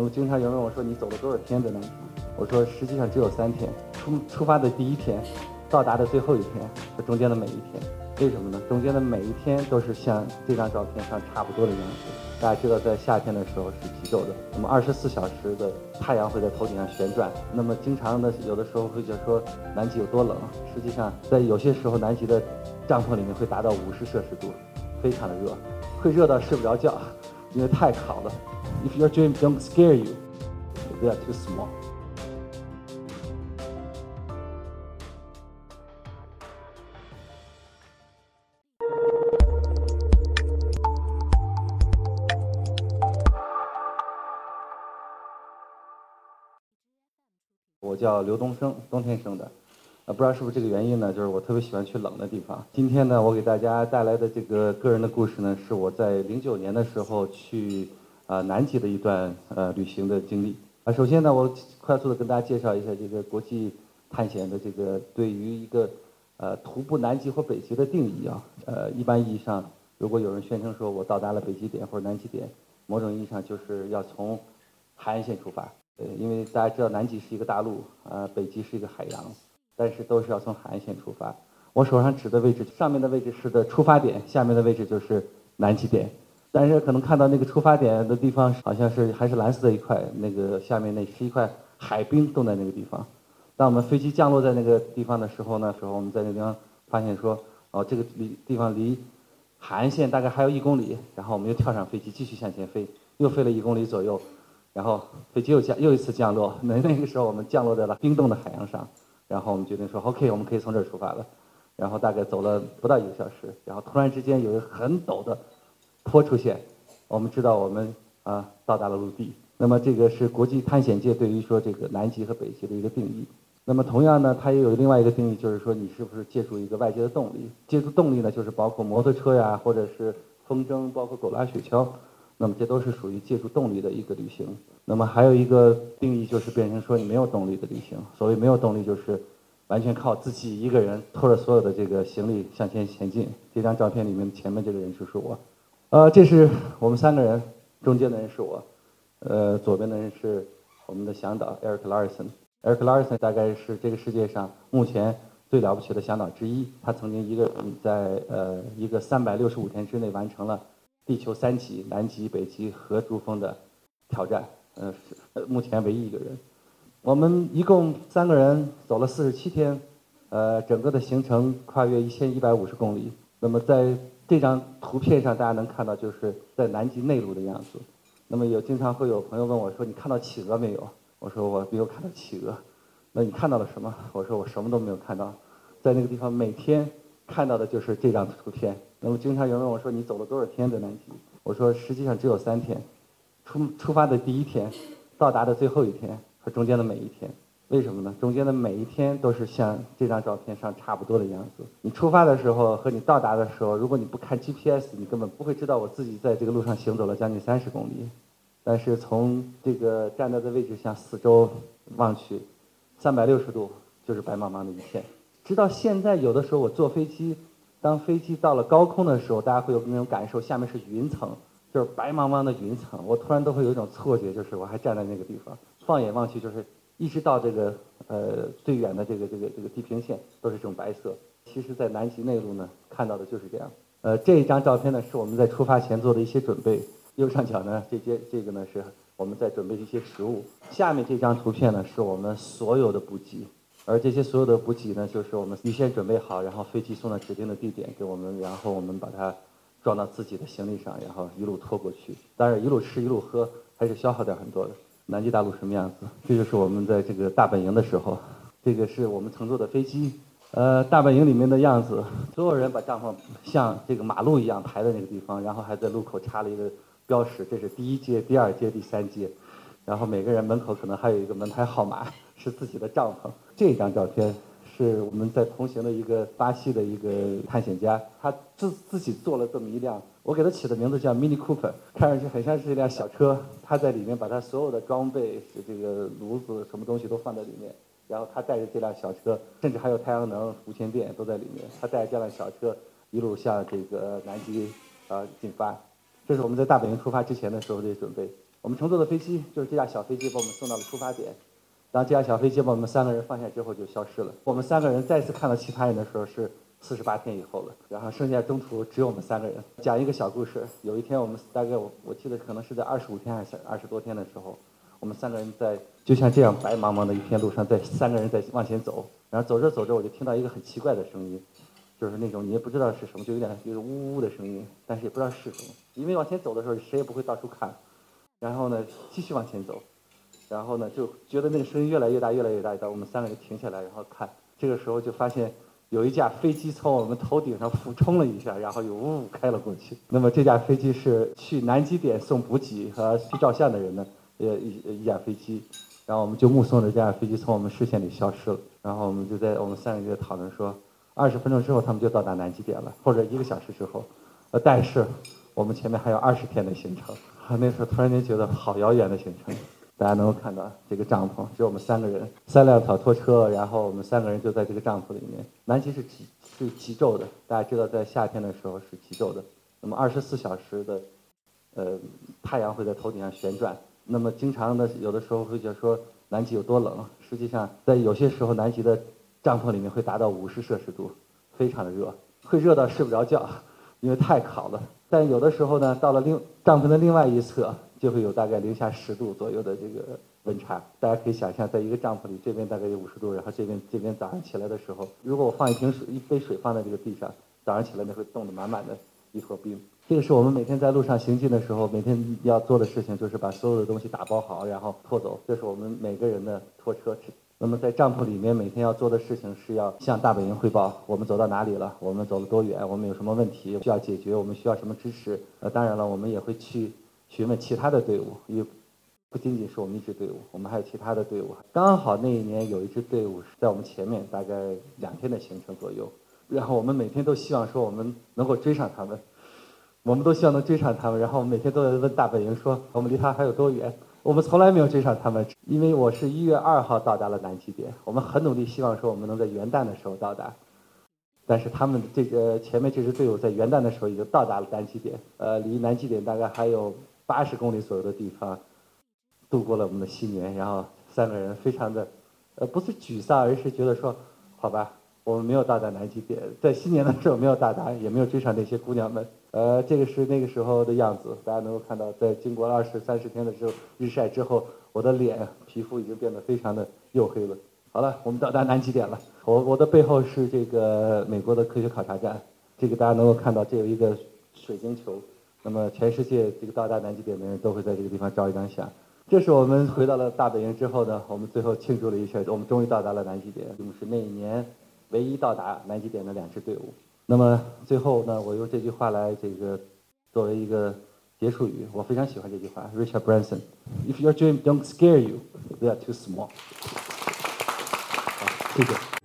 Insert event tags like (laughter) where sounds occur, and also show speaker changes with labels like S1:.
S1: 那么经常有人问我说你走了多少天在南极？我说实际上只有三天。出出发的第一天，到达的最后一天和中间的每一天，为什么呢？中间的每一天都是像这张照片上差不多的样子。大家知道在夏天的时候是极昼的，那么二十四小时的太阳会在头顶上旋转。那么经常的有的时候会就说南极有多冷，实际上在有些时候南极的帐篷里面会达到五十摄氏度，非常的热，会热到睡不着觉，因为太烤了。If your dream don't scare you, they are too small. (laughs) 我叫刘东升，冬天生的，呃，不知道是不是这个原因呢？就是我特别喜欢去冷的地方。今天呢，我给大家带来的这个个人的故事呢，是我在零九年的时候去啊南极的一段呃旅行的经历。啊，首先呢，我快速的跟大家介绍一下这个国际探险的这个对于一个呃徒步南极或北极的定义啊。呃，一般意义上，如果有人宣称说我到达了北极点或者南极点，某种意义上就是要从海岸线出发。呃，因为大家知道南极是一个大陆，呃，北极是一个海洋，但是都是要从海岸线出发。我手上指的位置，上面的位置是的出发点，下面的位置就是南极点。但是可能看到那个出发点的地方，好像是还是蓝色的一块，那个下面那是一块海冰冻在那个地方。当我们飞机降落在那个地方的时候呢，时候我们在那地方发现说，哦，这个离地方离海岸线大概还有一公里，然后我们又跳上飞机继续向前飞，又飞了一公里左右。然后飞机又降又一次降落，那那个时候我们降落在了冰冻的海洋上，然后我们决定说 OK，我们可以从这儿出发了。然后大概走了不到一个小时，然后突然之间有一个很陡的坡出现，我们知道我们啊到达了陆地。那么这个是国际探险界对于说这个南极和北极的一个定义。那么同样呢，它也有另外一个定义，就是说你是不是借助一个外界的动力？借助动力呢，就是包括摩托车呀，或者是风筝，包括狗拉雪橇。那么这都是属于借助动力的一个旅行。那么还有一个定义就是变成说你没有动力的旅行。所谓没有动力，就是完全靠自己一个人拖着所有的这个行李向前前进。这张照片里面前面这个人就是我，呃，这是我们三个人，中间的人是我，呃，左边的人是我们的向导 Eric Larson。Eric Larson 大概是这个世界上目前最了不起的向导之一。他曾经一个人在呃一个三百六十五天之内完成了。地球三极，南极、北极和珠峰的挑战，呃，是目前唯一一个人。我们一共三个人走了四十七天，呃，整个的行程跨越一千一百五十公里。那么在这张图片上，大家能看到就是在南极内陆的样子。那么有经常会有朋友问我说：“你看到企鹅没有？”我说：“我没有看到企鹅。”那你看到了什么？我说：“我什么都没有看到。”在那个地方每天看到的就是这张图片。那么经常有人问我说：“你走了多少天在南极？”我说：“实际上只有三天。出出发的第一天，到达的最后一天和中间的每一天。为什么呢？中间的每一天都是像这张照片上差不多的样子。你出发的时候和你到达的时候，如果你不看 GPS，你根本不会知道我自己在这个路上行走了将近三十公里。但是从这个站在的位置向四周望去，三百六十度就是白茫茫的一片。直到现在，有的时候我坐飞机。”当飞机到了高空的时候，大家会有那种感受，下面是云层，就是白茫茫的云层。我突然都会有一种错觉，就是我还站在那个地方，放眼望去，就是一直到这个呃最远的这个这个这个地平线都是这种白色。其实，在南极内陆呢，看到的就是这样。呃，这一张照片呢，是我们在出发前做的一些准备。右上角呢，这些这个呢，是我们在准备的一些食物。下面这张图片呢，是我们所有的补给。而这些所有的补给呢，就是我们预先准备好，然后飞机送到指定的地点给我们，然后我们把它装到自己的行李上，然后一路拖过去。当然，一路吃一路喝，还是消耗掉很多的。南极大陆什么样子？这就是我们在这个大本营的时候，这个是我们乘坐的飞机。呃，大本营里面的样子，所有人把帐篷像这个马路一样排在那个地方，然后还在路口插了一个标识，这是第一阶、第二阶、第三阶。然后每个人门口可能还有一个门牌号码，是自己的帐篷。这张照片是我们在同行的一个巴西的一个探险家，他自自己做了这么一辆，我给他起的名字叫 Mini Cooper，看上去很像是一辆小车。他在里面把他所有的装备，这个炉子什么东西都放在里面，然后他带着这辆小车，甚至还有太阳能、无线电都在里面。他带着这辆小车一路向这个南极啊进发。这是我们在大本营出发之前的时候的准备。我们乘坐的飞机就是这架小飞机把我们送到了出发点。当这架小飞机把我们三个人放下之后就消失了。我们三个人再次看到其他人的时候是四十八天以后了。然后剩下中途只有我们三个人。讲一个小故事，有一天我们大概我我记得可能是在二十五天还是二十多天的时候，我们三个人在就像这样白茫茫的一片路上，在三个人在往前走。然后走着走着我就听到一个很奇怪的声音，就是那种你也不知道是什么，就有点就是呜呜的声音，但是也不知道是什么。因为往前走的时候谁也不会到处看。然后呢，继续往前走。然后呢，就觉得那个声音越来越大，越来越大，到我们三个人停下来，然后看。这个时候就发现有一架飞机从我们头顶上俯冲了一下，然后又呜呜开了过去。那么这架飞机是去南极点送补给和去照相的人的呃一一架飞机。然后我们就目送着这架飞机从我们视线里消失了。然后我们就在我们三个人在讨论说，二十分钟之后他们就到达南极点了，或者一个小时之后。呃，但是我们前面还有二十天的行程。那时候突然间觉得好遥远的行程。大家能够看到这个帐篷，只有我们三个人，三辆小拖车，然后我们三个人就在这个帐篷里面。南极是极是极昼的，大家知道在夏天的时候是极昼的。那么二十四小时的，呃，太阳会在头顶上旋转。那么经常的有的时候会觉得说南极有多冷，实际上在有些时候南极的帐篷里面会达到五十摄氏度，非常的热，会热到睡不着觉，因为太烤了。但有的时候呢，到了另帐篷的另外一侧。就会有大概零下十度左右的这个温差，大家可以想象，在一个帐篷里，这边大概有五十度，然后这边这边早上起来的时候，如果我放一瓶水、一杯水放在这个地上，早上起来那会冻得满满的一坨冰。这个是我们每天在路上行进的时候，每天要做的事情，就是把所有的东西打包好，然后拖走。这是我们每个人的拖车。那么在帐篷里面，每天要做的事情是要向大本营汇报，我们走到哪里了，我们走了多远，我们有什么问题需要解决，我们需要什么支持。呃，当然了，我们也会去。询问其他的队伍，也不仅仅是我们一支队伍，我们还有其他的队伍。刚好那一年有一支队伍是在我们前面，大概两天的行程左右。然后我们每天都希望说我们能够追上他们，我们都希望能追上他们。然后我们每天都在问大本营说我们离他还有多远。我们从来没有追上他们，因为我是一月二号到达了南极点，我们很努力希望说我们能在元旦的时候到达。但是他们这个前面这支队伍在元旦的时候已经到达了南极点，呃，离南极点大概还有。八十公里左右的地方，度过了我们的新年，然后三个人非常的，呃，不是沮丧，而是觉得说，好吧，我们没有到达南极点，在新年的时候没有到达，也没有追上那些姑娘们，呃，这个是那个时候的样子，大家能够看到，在经过二十三十天的时候日晒之后，我的脸皮肤已经变得非常的黝黑了。好了，我们到达南极点了，我我的背后是这个美国的科学考察站，这个大家能够看到，这有一个水晶球。那么，全世界这个到达南极点的人都会在这个地方照一张相。这是我们回到了大本营之后呢，我们最后庆祝了一下，我们终于到达了南极点。我们是那一年唯一到达南极点的两支队伍。那么最后呢，我用这句话来这个作为一个结束语，我非常喜欢这句话，Richard Branson：“If your dream don't scare you, they are too small。”好，谢谢。